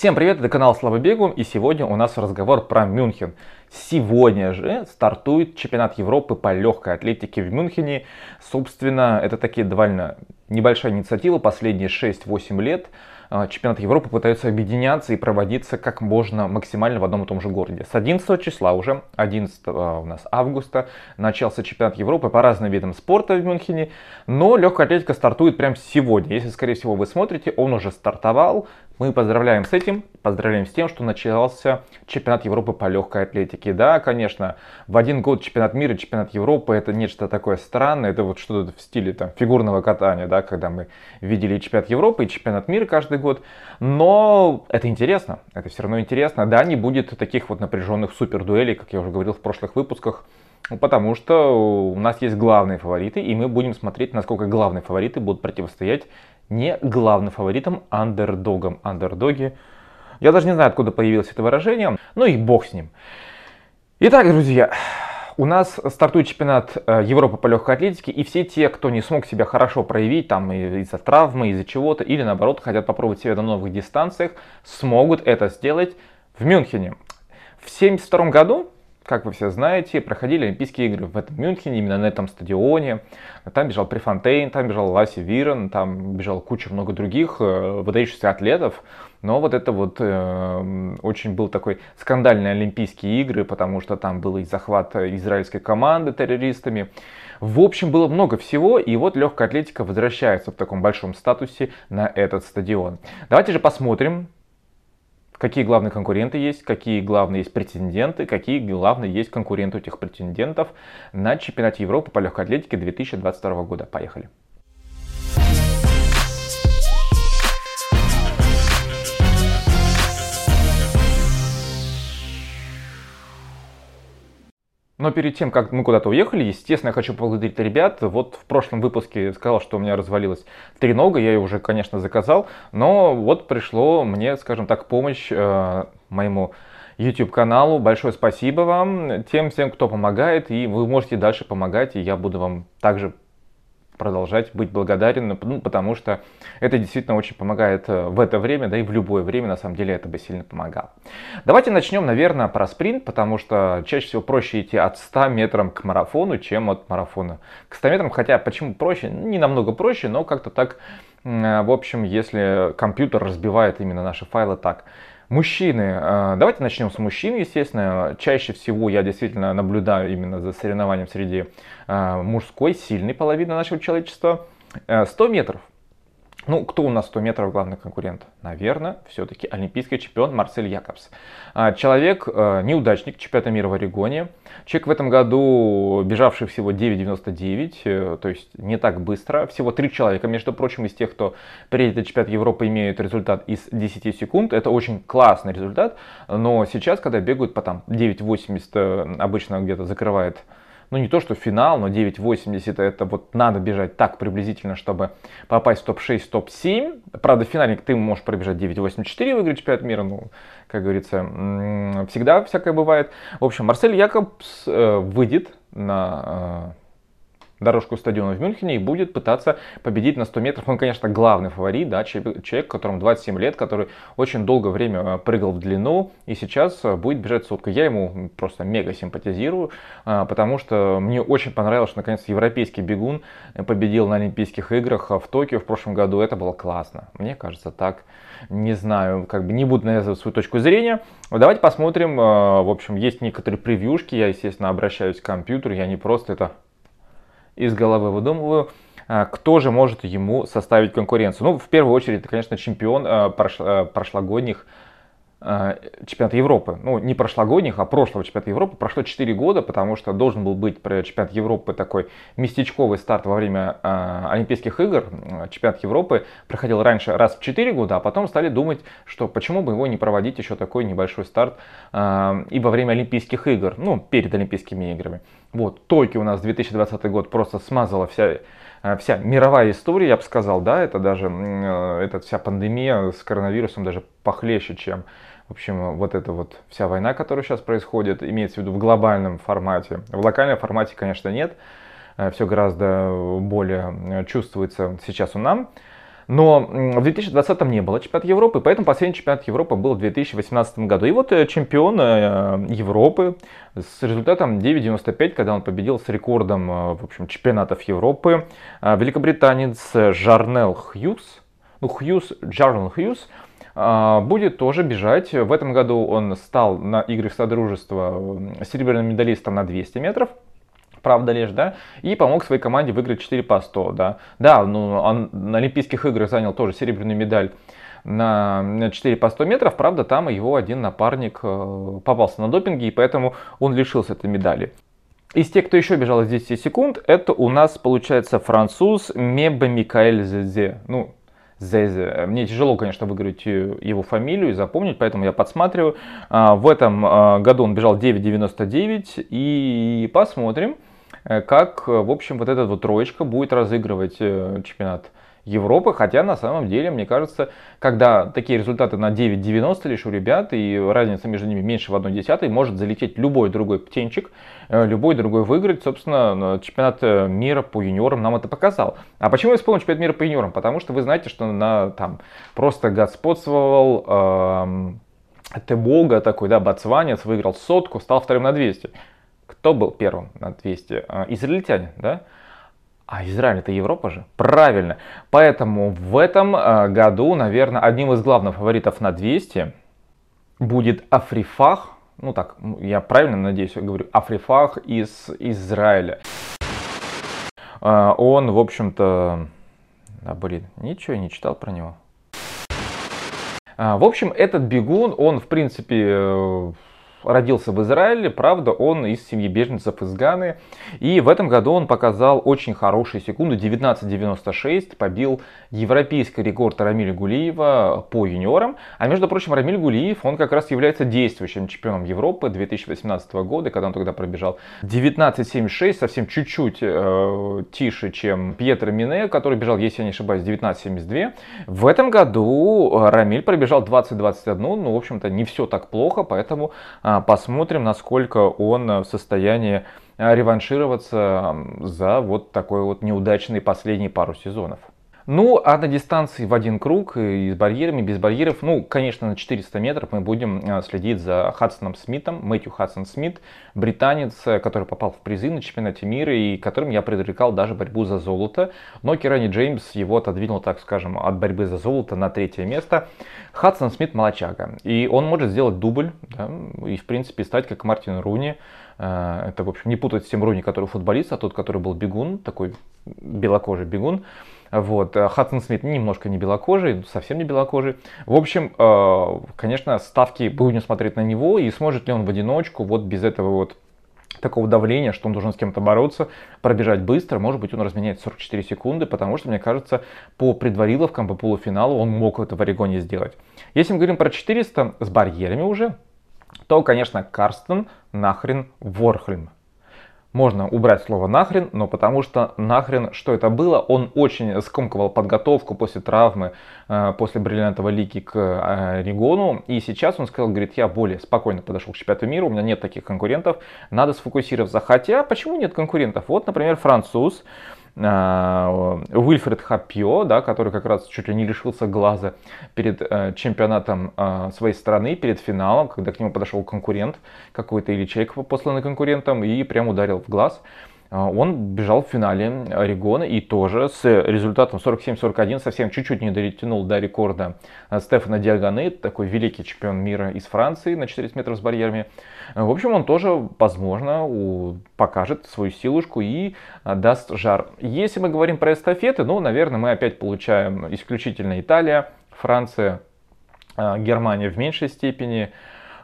Всем привет, это канал Слава Бегу, и сегодня у нас разговор про Мюнхен. Сегодня же стартует чемпионат Европы по легкой атлетике в Мюнхене. Собственно, это такие довольно небольшая инициатива, последние 6-8 лет. А, чемпионат Европы пытаются объединяться и проводиться как можно максимально в одном и том же городе. С 11 числа уже, 11 у нас августа, начался чемпионат Европы по разным видам спорта в Мюнхене, но легкая атлетика стартует прямо сегодня. Если, скорее всего, вы смотрите, он уже стартовал, мы поздравляем с этим, поздравляем с тем, что начался чемпионат Европы по легкой атлетике. Да, конечно, в один год чемпионат мира, чемпионат Европы это нечто такое странное, это вот что-то в стиле там, фигурного катания, да, когда мы видели чемпионат Европы и чемпионат мира каждый год. Но это интересно, это все равно интересно. Да, не будет таких вот напряженных супер дуэлей, как я уже говорил в прошлых выпусках, Потому что у нас есть главные фавориты, и мы будем смотреть, насколько главные фавориты будут противостоять не главным фаворитом, андердогом. Андердоги. Я даже не знаю, откуда появилось это выражение, но и бог с ним. Итак, друзья, у нас стартует чемпионат э, Европы по легкой атлетике, и все те, кто не смог себя хорошо проявить, там из-за травмы, из-за чего-то, или наоборот хотят попробовать себя на новых дистанциях, смогут это сделать в Мюнхене. В 1972 году как вы все знаете, проходили Олимпийские игры в этом Мюнхене, именно на этом стадионе. Там бежал Префонтейн, там бежал Ласи Вирен, там бежал куча много других э, выдающихся атлетов. Но вот это вот э, очень был такой скандальный Олимпийские игры, потому что там был и захват израильской команды террористами. В общем, было много всего, и вот легкая атлетика возвращается в таком большом статусе на этот стадион. Давайте же посмотрим, какие главные конкуренты есть, какие главные есть претенденты, какие главные есть конкуренты этих претендентов на чемпионате Европы по легкой атлетике 2022 года. Поехали! Но перед тем, как мы куда-то уехали, естественно, я хочу поблагодарить ребят. Вот в прошлом выпуске сказал, что у меня развалилась тренога, я ее уже, конечно, заказал, но вот пришло мне, скажем так, помощь э, моему YouTube каналу. Большое спасибо вам, тем всем, кто помогает, и вы можете дальше помогать, и я буду вам также продолжать быть благодарен, ну, потому что это действительно очень помогает э, в это время, да и в любое время, на самом деле, это бы сильно помогало. Давайте начнем, наверное, про спринт, потому что чаще всего проще идти от 100 метров к марафону, чем от марафона к 100 метрам, хотя почему проще? Не намного проще, но как-то так, э, в общем, если компьютер разбивает именно наши файлы так, Мужчины. Э, давайте начнем с мужчин, естественно. Чаще всего я действительно наблюдаю именно за соревнованием среди мужской, сильной половины нашего человечества. 100 э, метров. Ну, кто у нас 100 метров главный конкурент? Наверное, все-таки олимпийский чемпион Марсель Якобс. А, человек, э, неудачник чемпионата мира в Орегоне. Человек в этом году бежавший всего 9.99, э, то есть не так быстро. Всего три человека, между прочим, из тех, кто приедет на чемпионат Европы, имеют результат из 10 секунд. Это очень классный результат, но сейчас, когда бегают по там 9.80, э, обычно где-то закрывает ну не то что финал, но 9.80 это вот надо бежать так приблизительно, чтобы попасть в топ-6, топ-7. Правда, в финале ты можешь пробежать 9.84, выиграть чемпионат мира, ну, как говорится, всегда всякое бывает. В общем, Марсель Якобс э, выйдет на э, дорожку стадиона в Мюнхене и будет пытаться победить на 100 метров. Он, конечно, главный фаворит, да, человек, которому 27 лет, который очень долгое время э, прыгал в длину и сейчас э, будет бежать сотку. Я ему просто мега симпатизирую, э, потому что мне очень понравилось, что наконец европейский бегун победил на Олимпийских играх в Токио в прошлом году. Это было классно. Мне кажется, так. Не знаю, как бы не буду навязывать свою точку зрения. Давайте посмотрим. В общем, есть некоторые превьюшки. Я, естественно, обращаюсь к компьютеру. Я не просто это из головы выдумываю, а, кто же может ему составить конкуренцию. Ну, в первую очередь, это, конечно, чемпион а, а, прошлогодних чемпионата Европы. Ну, не прошлогодних, а прошлого чемпионата Европы. Прошло 4 года, потому что должен был быть чемпионат Европы такой местечковый старт во время Олимпийских игр. Чемпионат Европы проходил раньше раз в 4 года, а потом стали думать, что почему бы его не проводить еще такой небольшой старт и во время Олимпийских игр, ну, перед Олимпийскими играми. Вот, Токио у нас 2020 год просто смазала вся, э, вся мировая история, я бы сказал, да, это даже, э, эта вся пандемия с коронавирусом даже похлеще, чем, в общем, вот эта вот вся война, которая сейчас происходит, имеется в виду в глобальном формате. В локальном формате, конечно, нет, э, все гораздо более чувствуется сейчас у нас. Но в 2020 не было чемпионата Европы, поэтому последний чемпионат Европы был в 2018 году. И вот э, чемпион э, Европы с результатом 9.95, когда он победил с рекордом э, в общем, чемпионатов Европы, великобританец Жарнел Хьюз, ну Хьюз, Джарнел Хьюз, будет тоже бежать. В этом году он стал на играх Содружества серебряным медалистом на 200 метров правда лишь, да, и помог своей команде выиграть 4 по 100, да. Да, ну, он на Олимпийских играх занял тоже серебряную медаль на 4 по 100 метров, правда, там его один напарник э, попался на допинге, и поэтому он лишился этой медали. Из тех, кто еще бежал из 10 секунд, это у нас получается француз Мебе Микаэль Зезе. Ну, Зезе. Мне тяжело, конечно, выговорить его фамилию и запомнить, поэтому я подсматриваю. А, в этом а, году он бежал 9.99 и посмотрим, как, э, в общем, вот эта вот троечка будет разыгрывать э, чемпионат Европы, хотя на самом деле, мне кажется, когда такие результаты на 9.90 лишь у ребят, и разница между ними меньше в 1 десятой, может залететь любой другой птенчик, любой другой выиграть. Собственно, чемпионат мира по юниорам нам это показал. А почему я вспомнил чемпионат мира по юниорам? Потому что вы знаете, что на там просто господствовал эм, Тебога такой, да, ботсванец, выиграл сотку, стал вторым на 200. Кто был первым на 200? А, израильтяне, да? А Израиль это Европа же? Правильно. Поэтому в этом а, году, наверное, одним из главных фаворитов на 200 будет Африфах. Ну так, я правильно надеюсь, я говорю, Африфах из Израиля. А, он, в общем-то... А, блин, ничего не читал про него. В общем, этот бегун, он, в принципе, э, родился в Израиле, правда, он из семьи беженцев из Ганы. И в этом году он показал очень хорошие секунды, 19.96, побил европейский рекорд Рамиля Гулиева по юниорам. А между прочим, Рамиль Гулиев, он как раз является действующим чемпионом Европы 2018 года, когда он тогда пробежал 19.76, совсем чуть-чуть э, тише, чем Пьетро Мине, который бежал, если я не ошибаюсь, 19.72. В этом году Рамиль пробежал 20.21, ну, в общем-то, не все так плохо, поэтому а, посмотрим, насколько он в состоянии а, реваншироваться за вот такой вот неудачный последний пару сезонов. Ну, а на дистанции в один круг и с барьерами, без барьеров, ну, конечно, на 400 метров мы будем а, следить за Хадсоном Смитом, Мэтью Хадсон Смит, британец, который попал в призы на чемпионате мира и которым я предрекал даже борьбу за золото. Но Кирани Джеймс его отодвинул, так скажем, от борьбы за золото на третье место. Хадсон Смит молочага, и он может сделать дубль, да, и, в принципе, стать как Мартин Руни, а, это, в общем, не путать с тем Руни, который футболист, а тот, который был бегун, такой белокожий бегун. Вот. Э, Хадсон Смит немножко не белокожий, совсем не белокожий. В общем, э, конечно, ставки будем смотреть на него, и сможет ли он в одиночку, вот без этого вот такого давления, что он должен с кем-то бороться, пробежать быстро, может быть, он разменяет 44 секунды, потому что, мне кажется, по предвариловкам, по полуфиналу он мог это в Орегоне сделать. Если мы говорим про 400 с барьерами уже, то, конечно, Карстен нахрен Ворхельм. Можно убрать слово нахрен, но потому что нахрен, что это было, он очень скомкивал подготовку после травмы, э, после бриллиантовой лиги к э, Регону. И сейчас он сказал, говорит, я более спокойно подошел к чемпионату мира, у меня нет таких конкурентов, надо сфокусироваться. Хотя, почему нет конкурентов? Вот, например, француз, Уильфред Хапьо, да, который как раз чуть ли не лишился глаза перед э, чемпионатом э, своей страны, перед финалом, когда к нему подошел конкурент какой-то или человек, посланный конкурентом, и прям ударил в глаз. А, он бежал в финале Орегона и тоже с результатом 47-41 совсем чуть-чуть не дотянул до рекорда Стефана Диаганы, такой великий чемпион мира из Франции на 400 метров с барьерами. В общем, он тоже, возможно, покажет свою силушку и даст жар. Если мы говорим про эстафеты, ну, наверное, мы опять получаем исключительно Италия, Франция, а, Германия в меньшей степени,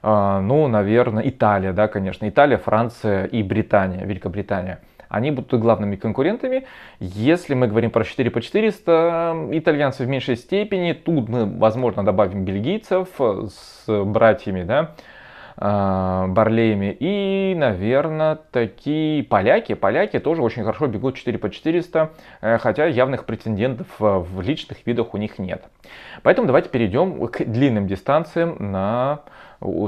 а, ну, наверное, Италия, да, конечно, Италия, Франция и Британия, Великобритания – они будут главными конкурентами. Если мы говорим про 4 по 400, итальянцы в меньшей степени. Тут мы, возможно, добавим бельгийцев с братьями, да, а, Барлеями. И, наверное, такие поляки. Поляки тоже очень хорошо бегут 4 по 400, э, хотя явных претендентов в личных видах у них нет. Поэтому давайте перейдем к длинным дистанциям на,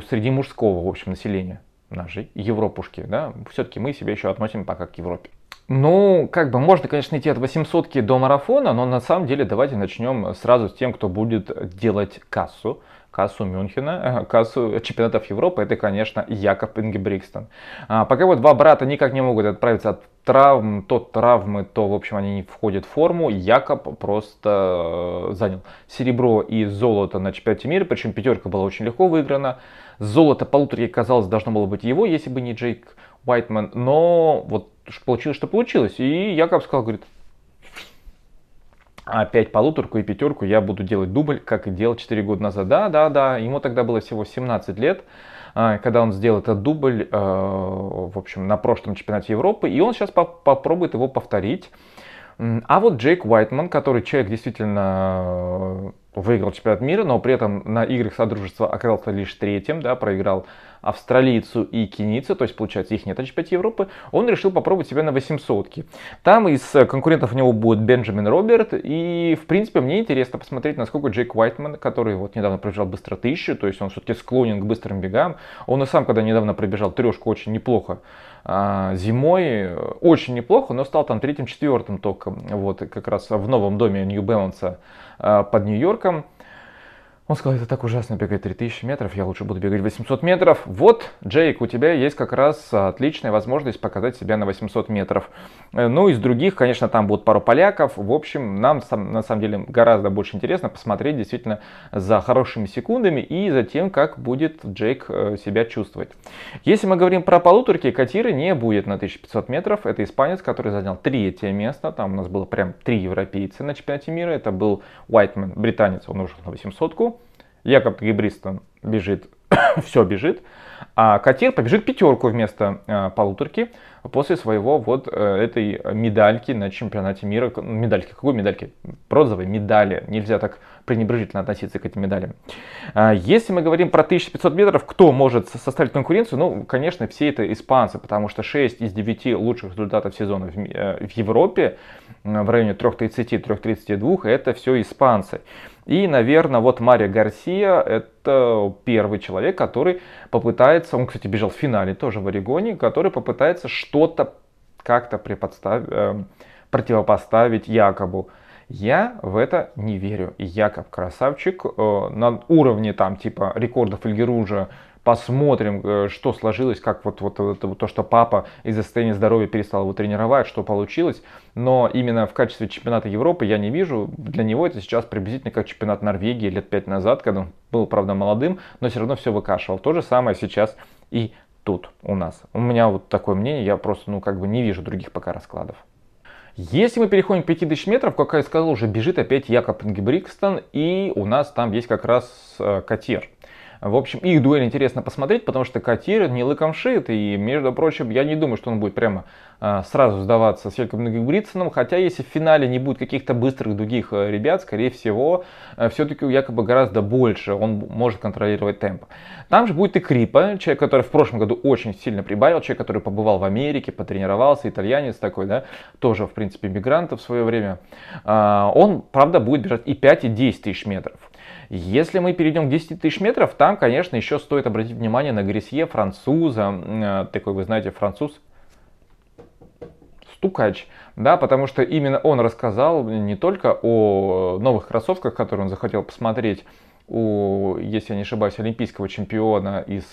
среди мужского в общем, населения нашей Европушки. Да? Все-таки мы себя еще относим пока к Европе. Ну, как бы можно, конечно, идти от 800 до марафона, но на самом деле давайте начнем сразу с тем, кто будет делать кассу кассу Мюнхена, э, кассу чемпионатов Европы, это, конечно, Якоб Ингебрикстон. А, пока вот два брата никак не могут отправиться от травм, то травмы, то, в общем, они не входят в форму, Якоб просто э, занял серебро и золото на чемпионате мира, причем пятерка была очень легко выиграна. Золото полуторки, казалось, должно было быть его, если бы не Джейк Уайтман, но вот получилось, что получилось. И Якоб сказал, говорит, опять полуторку и пятерку я буду делать дубль, как и делал 4 года назад. Да, да, да, ему тогда было всего 17 лет, а, когда он сделал этот дубль, э, в общем, на прошлом чемпионате Европы, и он сейчас попробует его повторить. А вот Джейк Уайтман, который человек действительно выиграл чемпионат мира, но при этом на играх Содружества оказался лишь третьим, да, проиграл австралийцу и кенийцу, то есть, получается, их нет на чемпионате Европы, он решил попробовать себя на 800 -ки. Там из конкурентов у него будет Бенджамин Роберт, и, в принципе, мне интересно посмотреть, насколько Джейк Уайтман, который вот недавно пробежал быстро тысячу, то есть он все-таки склонен к быстрым бегам, он и сам, когда недавно пробежал трешку, очень неплохо зимой, очень неплохо, но стал там третьим-четвертым только, вот, как раз в новом доме Нью-Бэланса а, под Нью-Йорком. Он сказал, это так ужасно бегать 3000 метров, я лучше буду бегать 800 метров. Вот, Джейк, у тебя есть как раз отличная возможность показать себя на 800 метров. Э, ну, из других, конечно, там будут пару поляков. В общем, нам на самом деле гораздо больше интересно посмотреть действительно за хорошими секундами и за тем, как будет Джейк э, себя чувствовать. Если мы говорим про полуторки, Катиры не будет на 1500 метров. Это испанец, который занял третье место. Там у нас было прям три европейца на чемпионате мира. Это был Уайтман, британец, он ушел на 800 -ку. Якоб Гибристон бежит, все бежит, а Катир побежит пятерку вместо э, полуторки после своего вот э, этой медальки на чемпионате мира. Медальки, какой медальки? Бронзовой медали. Нельзя так пренебрежительно относиться к этим медалям. А, если мы говорим про 1500 метров, кто может составить конкуренцию? Ну, конечно, все это испанцы, потому что 6 из 9 лучших результатов сезона в, э, в Европе в районе 3.30-3.32 это все испанцы. И, наверное, вот Мария Гарсия это первый человек, который попытается, он, кстати, бежал в финале тоже в Орегоне, который попытается что-то как-то э, противопоставить Якобу. Я в это не верю. Яков красавчик э, на уровне там типа рекордов Эльгеружа посмотрим, э, что сложилось, как вот, вот, вот, то, что папа из-за состояния здоровья перестал его тренировать, что получилось. Но именно в качестве чемпионата Европы я не вижу. Для него это сейчас приблизительно как чемпионат Норвегии лет пять назад, когда он был, правда, молодым, но все равно все выкашивал. То же самое сейчас и тут у нас. У меня вот такое мнение, я просто, ну, как бы не вижу других пока раскладов. Если мы переходим к 5000 метров, как я сказал, уже бежит опять Якоб Ингебрикстон, и у нас там есть как раз э, Катир. В общем, их дуэль интересно посмотреть, потому что Катир не лыком шит, и, между прочим, я не думаю, что он будет прямо а, сразу сдаваться с Великом Бритсоном, хотя если в финале не будет каких-то быстрых других э, ребят, скорее всего, э, все-таки якобы гораздо больше он может контролировать темп. Там же будет и Крипа, человек, который в прошлом году очень сильно прибавил, человек, который побывал в Америке, потренировался, итальянец такой, да, тоже, в принципе, мигрант в свое время. А, он, правда, будет бежать и 5, и 10 тысяч метров. Если мы перейдем к 10 тысяч метров, там, конечно, еще стоит обратить внимание на Гресье, француза, э, такой, вы знаете, француз, Стукач, да, потому что именно он рассказал не только о новых кроссовках, которые он захотел посмотреть у, если я не ошибаюсь, олимпийского чемпиона из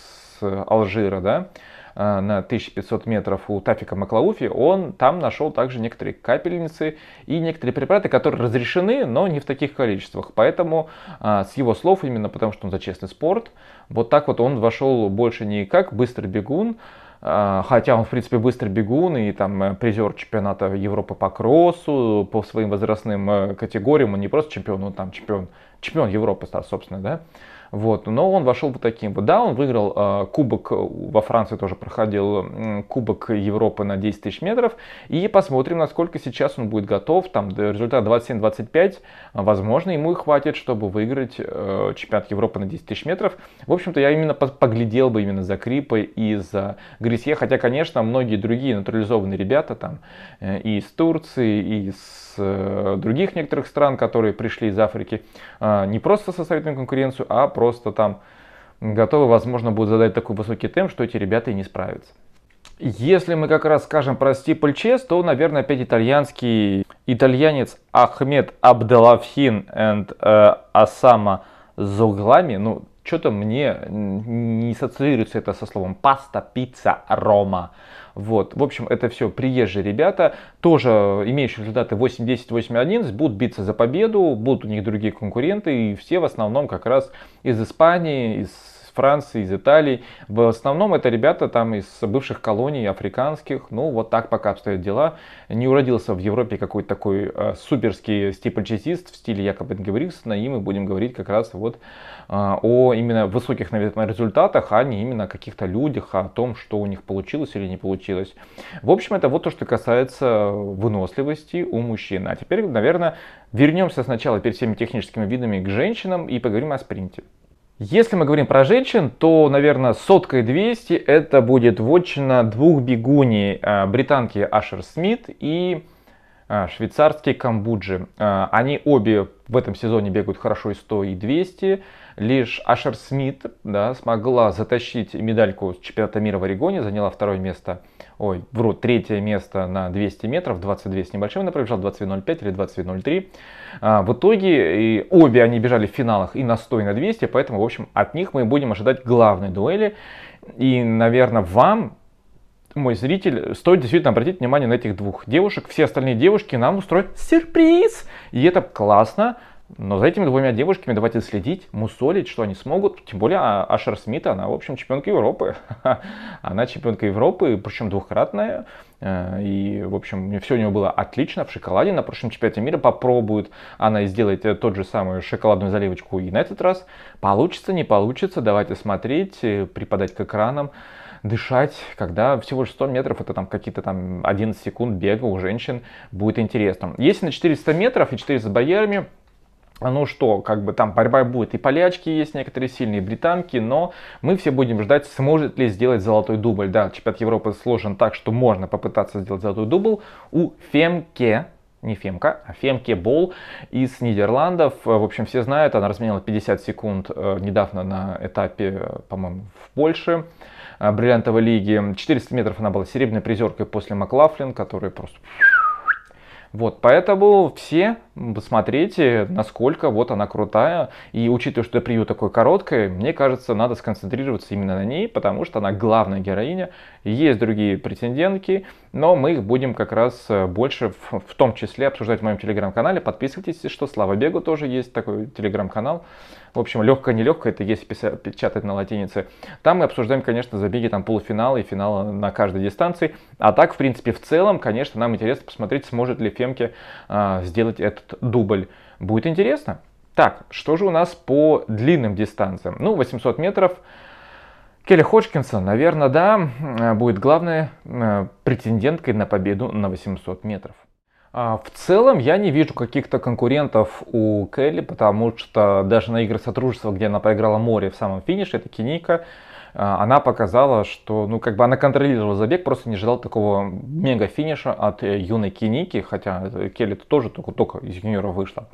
Алжира, да, Э, на 1500 метров у Тафика Маклауфи, он там нашел также некоторые капельницы и некоторые препараты, которые разрешены, но не в таких количествах. Поэтому э, с его слов, именно потому что он за честный спорт, вот так вот он вошел больше не как быстрый бегун, э, Хотя он, в принципе, быстрый бегун и там призер чемпионата Европы по кроссу, по своим возрастным категориям, он не просто чемпион, он там чемпион, чемпион Европы, собственно, да. Вот, но он вошел вот таким вот. Да, он выиграл э, кубок, во Франции тоже проходил э, кубок Европы на 10 тысяч метров. И посмотрим, насколько сейчас он будет готов. Там результат 27-25. Возможно, ему и хватит, чтобы выиграть э, чемпионат Европы на 10 тысяч метров. В общем-то, я именно поглядел бы именно за Крипой и за Грисье. Хотя, конечно, многие другие натурализованные ребята там э, и из Турции, и из Э, других некоторых стран, которые пришли из Африки, а, не просто составить им конкуренцию, а просто там готовы, возможно, будут задать такой высокий темп, что эти ребята и не справятся. Если мы как раз скажем про стипльчес, то, наверное, опять итальянский итальянец Ахмед Абделавхин и э, Асама Зуглами, ну, что-то мне не ассоциируется это со словом паста, пицца, рома. Вот. В общем, это все приезжие ребята, тоже имеющие результаты 8-10, 8-11, будут биться за победу, будут у них другие конкуренты, и все в основном как раз из Испании, из Франции, из Италии. В основном это ребята там из бывших колоний африканских. Ну, вот так пока обстоят дела. Не уродился в Европе какой-то такой э, суперский стипльчасист в стиле Якоба Ингевриксона. И мы будем говорить как раз вот э, о именно высоких, наверное, результатах, а не именно о каких-то людях, о том, что у них получилось или не получилось. В общем, это вот то, что касается выносливости у мужчин. А теперь, наверное, вернемся сначала перед всеми техническими видами к женщинам и поговорим о спринте. Если мы говорим про женщин, то, наверное, сотка и 200 это будет вотчина двух бегуней, э, британки Ашер Смит и э, швейцарский Камбуджи. Э, они обе в этом сезоне бегают хорошо и 100, и 200. Лишь Ашер Смит да, смогла затащить медальку с чемпионата мира в Орегоне, заняла второе место, ой, вру, третье место на 200 метров, 22 с небольшим, она пробежала 22.05 или 22.03. А, в итоге и обе они бежали в финалах и на 100, и на 200, поэтому, в общем, от них мы будем ожидать главной дуэли. И, наверное, вам мой зритель, стоит действительно обратить внимание на этих двух девушек. Все остальные девушки нам устроят сюрприз. И это классно. Но за этими двумя девушками давайте следить, мусолить, что они смогут. Тем более а, Ашер Смит, она, в общем, чемпионка Европы. она чемпионка Европы, причем двухкратная. Э, и, в общем, все у нее было отлично в шоколаде. На прошлом чемпионате мира попробует она сделать э, тот же самый шоколадную заливочку и на этот раз. Получится, не получится, давайте смотреть, э, припадать к экранам дышать, когда всего лишь 100 метров, это там какие-то там 11 секунд бега у женщин, будет интересно. Если на 400 метров и 400 с барьерами, ну что, как бы там борьба будет. И полячки есть некоторые сильные, британки, но мы все будем ждать, сможет ли сделать золотой дубль. Да, чемпионат Европы сложен так, что можно попытаться сделать золотой дубль. У Фемке, не Фемка, а Фемке Бол из Нидерландов. В общем, все знают, она разменяла 50 секунд э, недавно на этапе, э, по-моему, в Польше э, бриллиантовой лиги. 400 метров она была серебряной призеркой после Маклафлин, который просто вот, поэтому все посмотрите, насколько вот она крутая. И учитывая, что превью такое короткое, мне кажется, надо сконцентрироваться именно на ней, потому что она главная героиня. Есть другие претендентки, но мы их будем как раз э, больше в, в том числе обсуждать в моем телеграм-канале. Подписывайтесь, что Слава Бегу тоже есть такой телеграм-канал. В общем, легкое нелегкое, это если печатать на латинице. Там мы обсуждаем, конечно, забеги там полуфинала и финала на каждой дистанции. А так, в принципе, в целом, конечно, нам интересно посмотреть, сможет ли Фемке а, сделать этот дубль. Будет интересно. Так, что же у нас по длинным дистанциям? Ну, 800 метров. Келли Ходжкинсон, наверное, да, будет главной э, претенденткой на победу на 800 метров. А, в целом я не вижу каких-то конкурентов у Келли, потому что даже на играх сотрудничества, где она проиграла море в самом финише, это Киника, а, она показала, что ну, как бы она контролировала забег, просто не ожидал такого мега финиша от э, юной Киники, хотя Келли тоже только, только из юниора вышла.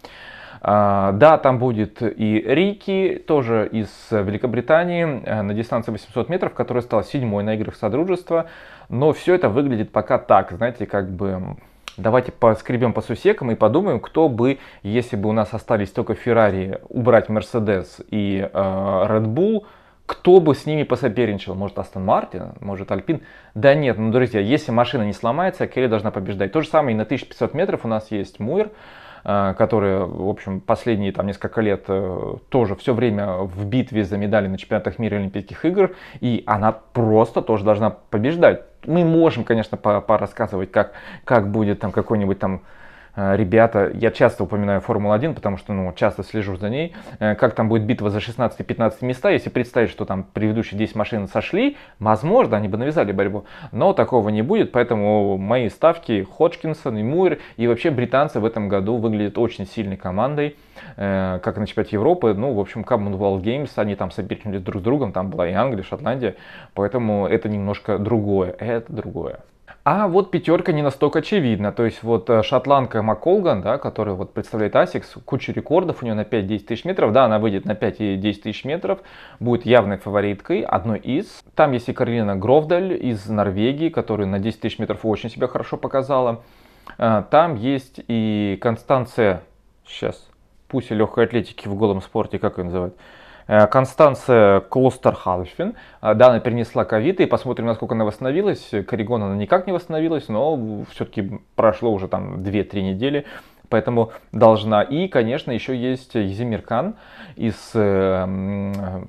А, да, там будет и Рики, тоже из Великобритании, э, на дистанции 800 метров, которая стала седьмой на играх Содружества. Но все это выглядит пока так, знаете, как бы Давайте поскребем по сусекам и подумаем, кто бы, если бы у нас остались только Феррари, убрать Мерседес и э, Red Bull, кто бы с ними посоперничал? Может Астон Мартин, может Альпин? Да нет, ну друзья, если машина не сломается, Келли должна побеждать. То же самое и на 1500 метров у нас есть Муир, э, который, в общем, последние там несколько лет э, тоже все время в битве за медали на чемпионатах мира и Олимпийских игр, и она просто тоже должна побеждать. Мы можем, конечно, порассказывать, как, как будет там какой-нибудь там ребята, я часто упоминаю Формулу-1, потому что ну, часто слежу за ней, э, как там будет битва за 16-15 места, если представить, что там предыдущие 10 машин сошли, возможно, они бы навязали борьбу, но такого не будет, поэтому мои ставки Ходжкинсон и Муир, и вообще британцы в этом году выглядят очень сильной командой, э, как на чемпионате Европы, ну, в общем, Commonwealth Games, они там соперничали друг с другом, там была и Англия, Шотландия, поэтому это немножко другое, это другое. А вот пятерка не настолько очевидна. То есть вот э, шотландка Макколган, да, которая вот представляет ASICS, куча рекордов у нее на 5-10 тысяч метров. Да, она выйдет на 5 и 10 тысяч метров, будет явной фавориткой, одной из. Там есть и Каролина Гровдаль из Норвегии, которая на 10 тысяч метров очень себя хорошо показала. Э, там есть и Констанция, сейчас, пусть и легкой атлетики в голом спорте, как ее называют, Констанция Клостерхалфен. Э, да, она перенесла ковид, и посмотрим, насколько она восстановилась. Корригон она никак не восстановилась, но все-таки прошло уже там 2-3 недели, поэтому должна. И, конечно, еще есть Езимир Кан из, э,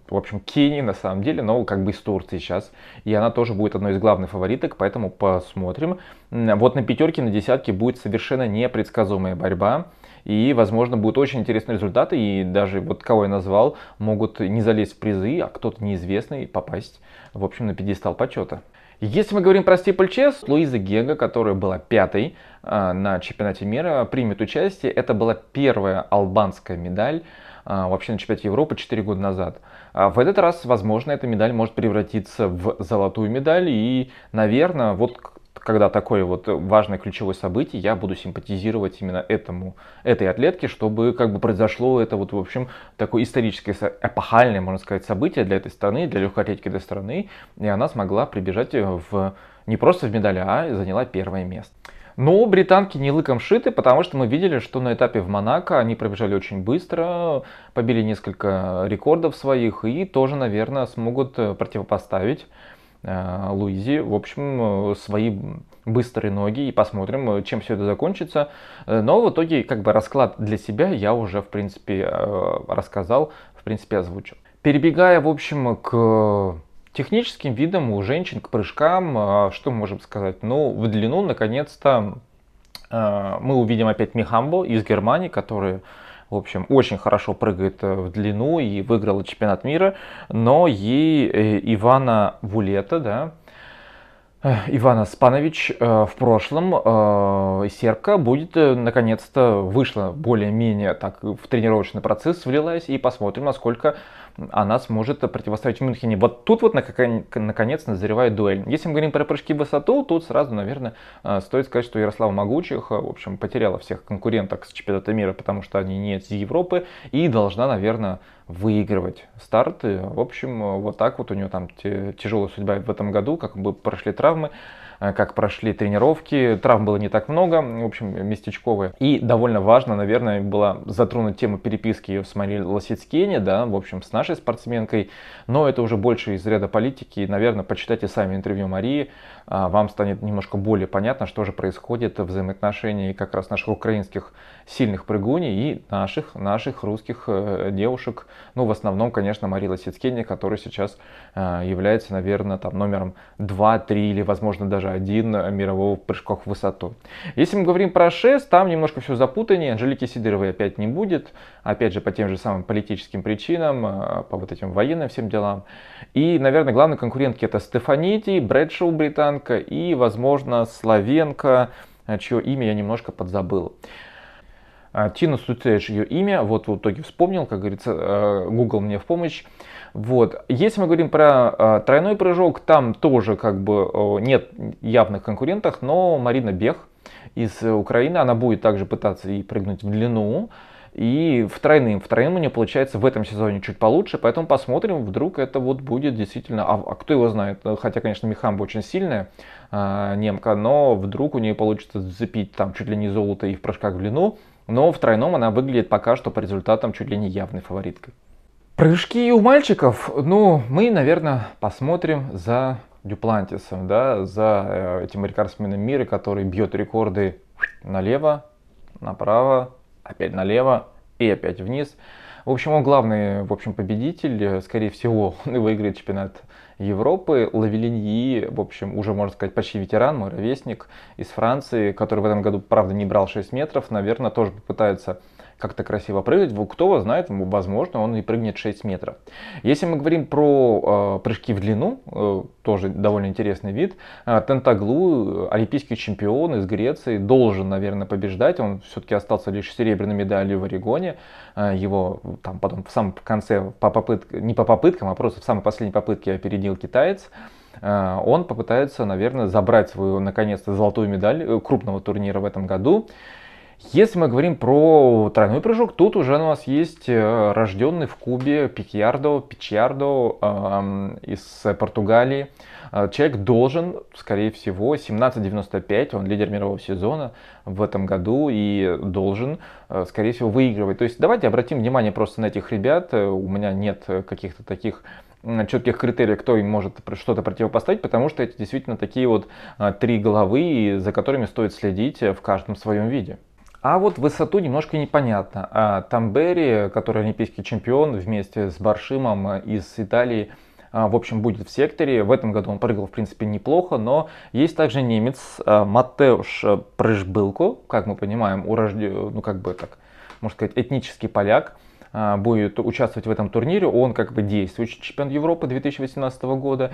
в общем, Кении на самом деле, но как бы из Турции сейчас. И она тоже будет одной из главных фавориток, поэтому посмотрим. Вот на пятерке, на десятке будет совершенно непредсказуемая борьба. И, возможно, будут очень интересные результаты. И даже вот кого я назвал, могут не залезть в призы, а кто-то неизвестный попасть, в общем, на пьедестал почета. Если мы говорим про стипльчес, Луиза Гега, которая была пятой э, на чемпионате мира, примет участие. Это была первая албанская медаль э, вообще на чемпионате Европы 4 года назад. А в этот раз, возможно, эта медаль может превратиться в золотую медаль. И, наверное, вот когда такое вот важное ключевое событие, я буду симпатизировать именно этому, этой атлетке, чтобы как бы произошло это вот, в общем, такое историческое, эпохальное, можно сказать, событие для этой страны, для легкой атлетики этой страны, и она смогла прибежать в, не просто в медали, а заняла первое место. Но британки не лыком шиты, потому что мы видели, что на этапе в Монако они пробежали очень быстро, побили несколько рекордов своих и тоже, наверное, смогут противопоставить Э, Луизи, в общем, э, свои быстрые ноги и посмотрим, э, чем все это закончится. Но в итоге, как бы расклад для себя я уже, в принципе, рассказал, в принципе, озвучил. Перебегая, в общем, к техническим видам у женщин, к прыжкам, что мы можем сказать? Ну, в длину, наконец-то, мы увидим опять Михамбо из Германии, который в общем, очень хорошо прыгает э, в длину и выиграла чемпионат мира, но ей э, Ивана Вулета, да, э, Ивана Спанович в прошлом сербка будет наконец-то вышла более-менее так в тренировочный процесс, влилась. И посмотрим, насколько она сможет противостоять Мюнхене. Вот тут вот наконец назревает дуэль. Если мы говорим про прыжки в высоту, тут сразу, наверное, э, стоит сказать, что Ярослава Могучих, в общем, потеряла всех конкуренток с чемпионата мира, потому что они не из Европы, и должна, наверное, выигрывать старты. В общем, вот так вот у нее там тяжелая судьба в этом году, как бы прошли травмы. Э, как прошли тренировки. Травм было не так много, в общем, местечковые. И довольно важно, наверное, была затронуть тему переписки ее с Марией Лосицкене, да, в общем, с нашей спортсменкой. Но это уже больше из ряда политики. Наверное, почитайте сами интервью Марии. А, вам станет немножко более понятно, что же происходит в взаимоотношении как раз наших украинских сильных прыгуней и наших, наших русских э, девушек. Ну, в основном, конечно, Мария Лосицкене, которая сейчас э, является, наверное, там номером 2, 3 или, возможно, даже один мирового прыжков в высоту. Если мы говорим про шест, там немножко все запутаннее. Анжелики Сидоровой опять не будет. Опять же, по тем же самым политическим причинам, э, по вот этим военным всем делам. И, наверное, главные конкурентки это Стефанити, Брэдшоу британка и, возможно, Славенко, э, чье имя я немножко подзабыл. Э, Тина Суцевич ее имя, вот в итоге вспомнил, как говорится, Google мне в помощь. Вот. Если мы говорим про э, тройной прыжок, там тоже как бы э, нет явных конкурентов, но Марина Бех из Украины, она будет также пытаться и прыгнуть в длину. И в тройным, в тройным у нее получается в этом сезоне чуть получше, поэтому посмотрим, вдруг это вот будет действительно, а, а кто его знает, хотя, конечно, Михамба очень сильная а, немка, но вдруг у нее получится зацепить там чуть ли не золото и в прыжках в длину, но в тройном она выглядит пока что по результатам чуть ли не явной фавориткой. Прыжки у мальчиков, ну, мы, наверное, посмотрим за Дюплантисом, да, за э, этим рекордсменом мира, который бьет рекорды налево, направо, опять налево и опять вниз. В общем, он главный, в общем, победитель. Скорее всего, он выиграет чемпионат Европы. Лавелиньи, в общем, уже, можно сказать, почти ветеран, мой ровесник из Франции, который в этом году, правда, не брал 6 метров. Наверное, тоже попытается как-то красиво прыгать. Кто его знает, возможно, он и прыгнет 6 метров. Если мы говорим про э, прыжки в длину, э, тоже довольно интересный вид, э, Тентаглу, олимпийский чемпион из Греции, должен, наверное, побеждать. Он все-таки остался лишь серебряной медалью в Орегоне. Э, его там потом в самом конце, по попытке, не по попыткам, а просто в самой последней попытке опередил китаец. он попытается, наверное, забрать свою, наконец-то, золотую медаль крупного турнира в этом году. Если мы говорим про тройной прыжок, тут уже у нас есть рожденный в Кубе Пикьярдо, Пичьярдо э, из Португалии. Человек должен, скорее всего, 17.95, он лидер мирового сезона в этом году и должен, скорее всего, выигрывать. То есть давайте обратим внимание просто на этих ребят. У меня нет каких-то таких четких критериев, кто им может что-то противопоставить, потому что это действительно такие вот три головы, за которыми стоит следить в каждом своем виде. А вот высоту немножко непонятно. А Тамбери, который олимпийский чемпион вместе с Баршимом из Италии, а, в общем, будет в секторе. В этом году он прыгал, в принципе, неплохо, но есть также немец а, Матеуш Прыжбылко, как мы понимаем, урожден, ну как бы так, можно сказать, этнический поляк а, будет участвовать в этом турнире. Он как бы действующий чемпион Европы 2018 года.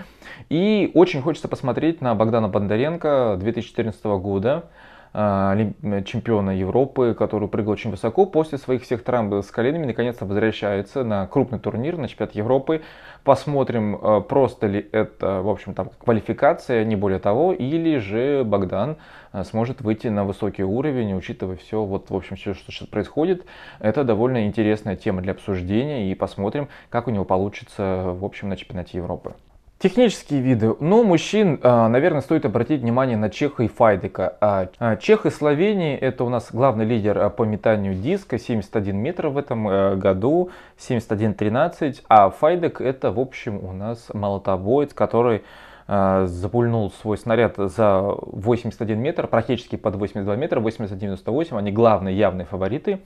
И очень хочется посмотреть на Богдана Бондаренко 2014 года. А, чемпиона Европы, который прыгал очень высоко, после своих всех травм с коленами наконец-то возвращается на крупный турнир, на чемпионат Европы. Посмотрим, а, просто ли это, в общем, там квалификация, не более того, или же Богдан а, сможет выйти на высокий уровень, учитывая все, вот, в общем, все, что сейчас происходит. Это довольно интересная тема для обсуждения, и посмотрим, как у него получится, в общем, на чемпионате Европы. Технические виды. Ну, мужчин, а, наверное, стоит обратить внимание на Чеха и Файдека. А, а, Чех и Словения это у нас главный лидер по метанию диска, 71 метр в этом э, году, 71-13. А Файдек это, в общем, у нас молотобоец, который запульнул свой снаряд за 81 метр, практически под 82 метра, 81-98, они главные явные фавориты.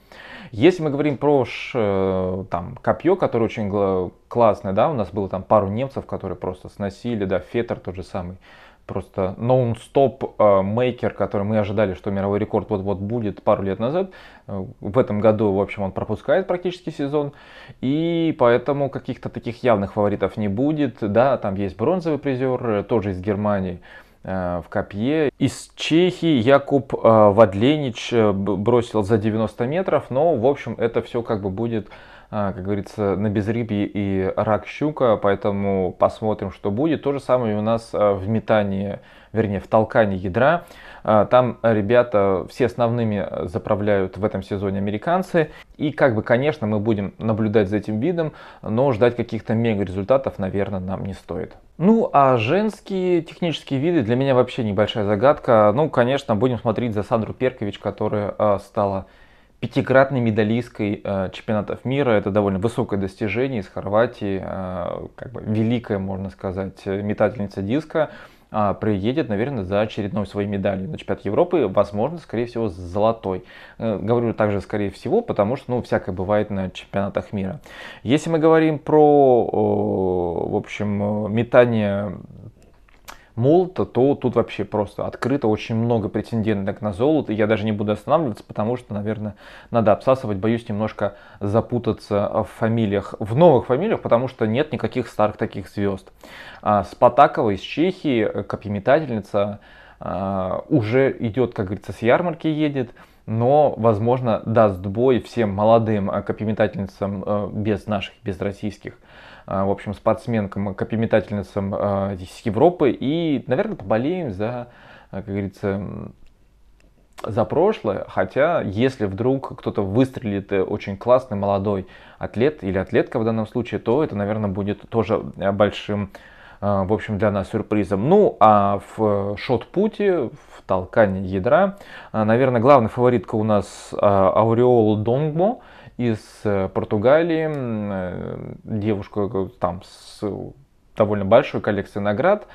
Если мы говорим про э, там, копье, которое очень классное, да, у нас было там пару немцев, которые просто сносили, да, Фетер тот же самый, просто нон-стоп э, мейкер, который мы ожидали, что мировой рекорд вот-вот будет пару лет назад. Э, в этом году, в общем, он пропускает практически сезон. И поэтому каких-то таких явных фаворитов не будет. Да, там есть бронзовый призер, э, тоже из Германии в копье. Из Чехии Якуб Вадленич бросил за 90 метров, но, в общем, это все как бы будет как говорится, на безрыбье и рак щука, поэтому посмотрим, что будет. То же самое у нас а, в метании, вернее, в толкании ядра. А, там ребята все основными заправляют в этом сезоне американцы. И как бы, конечно, мы будем наблюдать за этим видом, но ждать каких-то мега результатов, наверное, нам не стоит. Ну, а женские технические виды для меня вообще небольшая загадка. Ну, конечно, будем смотреть за Сандру Перкович, которая стала пятикратной медалисткой э, чемпионатов мира. Это довольно высокое достижение из Хорватии, э, как бы великая, можно сказать, метательница диска. Э, приедет, наверное, за очередной своей медалью на чемпионат Европы, возможно, скорее всего, с золотой. Э, говорю также, скорее всего, потому что, ну, всякое бывает на чемпионатах мира. Если мы говорим про, в общем, метание молота, то тут вообще просто открыто очень много претенденток на золото. Я даже не буду останавливаться, потому что, наверное, надо обсасывать. Боюсь немножко запутаться в фамилиях, в новых фамилиях, потому что нет никаких старых таких звезд. А, Спатакова из Чехии, копьеметательница, а, уже идет, как говорится, с ярмарки едет но, возможно, даст бой всем молодым копьеметательницам э, без наших, без российских в общем, спортсменкам, копьеметательницам а, из Европы. И, наверное, поболеем за, а, как говорится, за прошлое, хотя если вдруг кто-то выстрелит э, очень классный молодой атлет или атлетка в данном случае, то это, наверное, будет тоже э, большим, в общем, для нас сюрпризом. Ну, а в шот-путе, в толкании ядра, наверное, главная фаворитка у нас Ауреол Донгмо, из э, Португалии, э, девушку там с довольно большой коллекцией наград.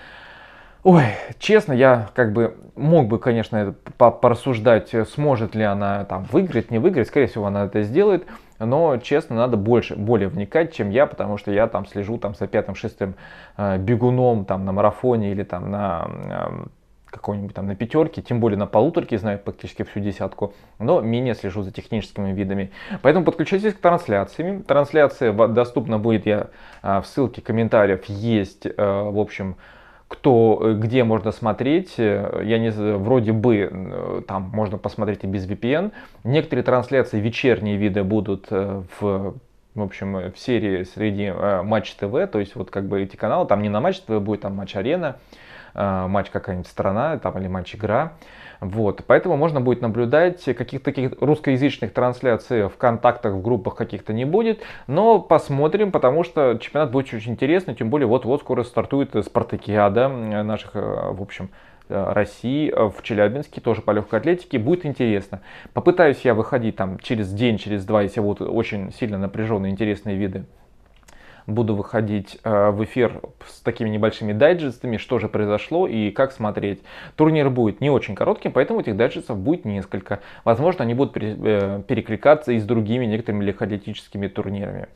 Ой, честно, я как бы мог бы, конечно, порассуждать, сможет ли она там выиграть, не выиграть. Скорее всего, она это сделает. Но, честно, надо больше, более вникать, чем я, потому что я там слежу там за пятым-шестым э, бегуном там на марафоне или там на э, какой-нибудь там на пятерке, тем более на полуторке знаю практически всю десятку, но менее слежу за техническими видами. Поэтому подключайтесь к трансляциям. Трансляция доступна будет, я а, в ссылке комментариев есть, э, в общем, кто, э, где можно смотреть. Э, я не вроде бы там можно посмотреть и без VPN. Некоторые трансляции вечерние виды будут в в общем, в серии среди э, Матч ТВ, то есть вот как бы эти каналы, там не на Матч ТВ будет, там Матч Арена, матч какая-нибудь страна, там или матч игра. Вот, поэтому можно будет наблюдать, каких-то таких русскоязычных трансляций в контактах, в группах каких-то не будет, но посмотрим, потому что чемпионат будет очень интересный, тем более вот-вот скоро стартует спартакиада наших, э, в общем, Э, России э, в Челябинске, тоже по легкой атлетике, будет интересно. Попытаюсь я выходить там через день, через два, если будут очень сильно напряженные, интересные виды. Буду выходить э, в эфир с такими небольшими дайджестами, что же произошло и как смотреть. Турнир будет не очень коротким, поэтому этих дайджестов будет несколько. Возможно, они будут перекликаться и с другими некоторыми легкоатлетическими турнирами.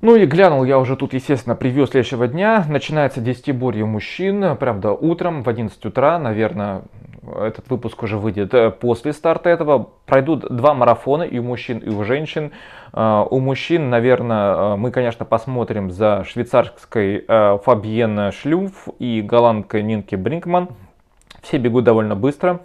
Ну и глянул я уже тут, естественно, превью следующего дня. Начинается десятиборье мужчин, правда, утром в 11 утра, наверное, этот выпуск уже выйдет э, после старта этого. Пройдут два марафона и у мужчин, и у женщин. Э, у мужчин, наверное, э, мы, конечно, посмотрим за швейцарской Фабьен Шлюмф и голландкой Нинки Бринкман. Все бегут довольно быстро.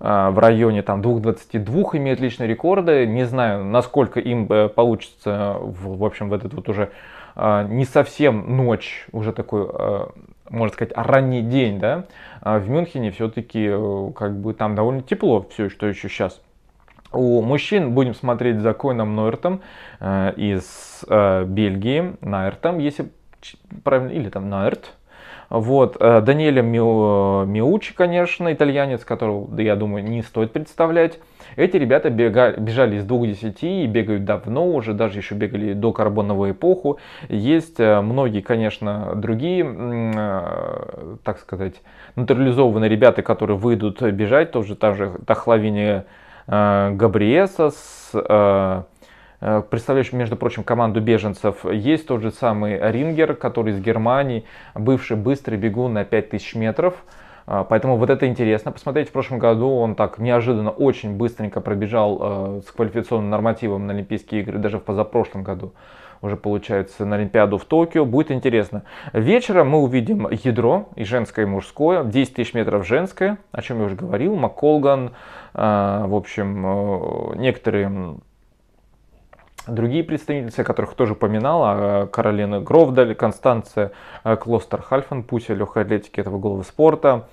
А, в районе там 2.22 имеют личные рекорды. Не знаю, насколько им получится, в, в общем, в этот вот уже а, не совсем ночь, уже такой, а, можно сказать, ранний день, да, в Мюнхене все-таки э, как бы там довольно тепло все, что еще сейчас. У мужчин будем смотреть за Койном Нойртом э, из э, Бельгии, Найртом, если правильно, или там Найрт, вот, э, Даниэля Миучи, конечно, итальянец, которого, я думаю, не стоит представлять. Эти ребята бегали, бежали из 2.10 и бегают давно, уже даже еще бегали до карбоновую эпоху. Есть э, многие, конечно, другие, э, так сказать, натурализованные ребята, которые выйдут бежать, тоже та же Тахлавини Габриесас, Э, представляющий, между прочим, команду беженцев. Есть тот же самый Рингер, который из Германии, бывший быстрый бегун на 5000 метров. Э, поэтому вот это интересно посмотреть. В прошлом году он так неожиданно очень быстренько пробежал э, с квалификационным нормативом на Олимпийские игры, даже в позапрошлом году уже получается на Олимпиаду в Токио. Будет интересно. Вечером мы увидим ядро и женское, и мужское. 10 тысяч метров женское, о чем я уже говорил. Макколган, в общем, некоторые Другие представительницы, которых тоже упоминала, а, Каролина Гровдаль, Констанция а, Клостер Хальфан, Пуся легкой атлетики этого головы спорта.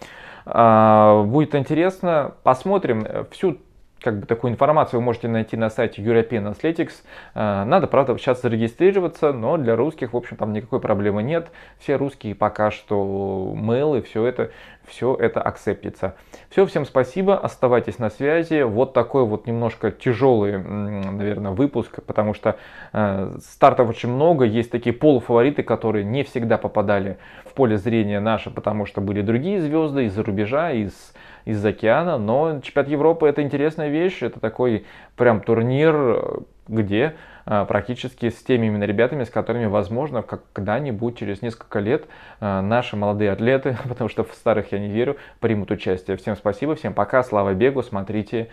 А, будет интересно, посмотрим всю как бы такую информацию вы можете найти на сайте European Athletics. Надо, правда, сейчас зарегистрироваться, но для русских, в общем, там никакой проблемы нет. Все русские пока что и все это все это акцептится. Все, всем спасибо, оставайтесь на связи. Вот такой вот немножко тяжелый, наверное, выпуск, потому что э, стартов очень много, есть такие полуфавориты, которые не всегда попадали в поле зрения наше, потому что были другие звезды из-за рубежа, из из океана, но чемпионат Европы это интересная вещь, это такой прям турнир, где а, практически с теми именно ребятами, с которыми, возможно, когда-нибудь через несколько лет а, наши молодые атлеты, потому что в старых я не верю, примут участие. Всем спасибо, всем пока, слава бегу, смотрите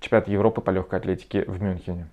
чемпионат Европы по легкой атлетике в Мюнхене.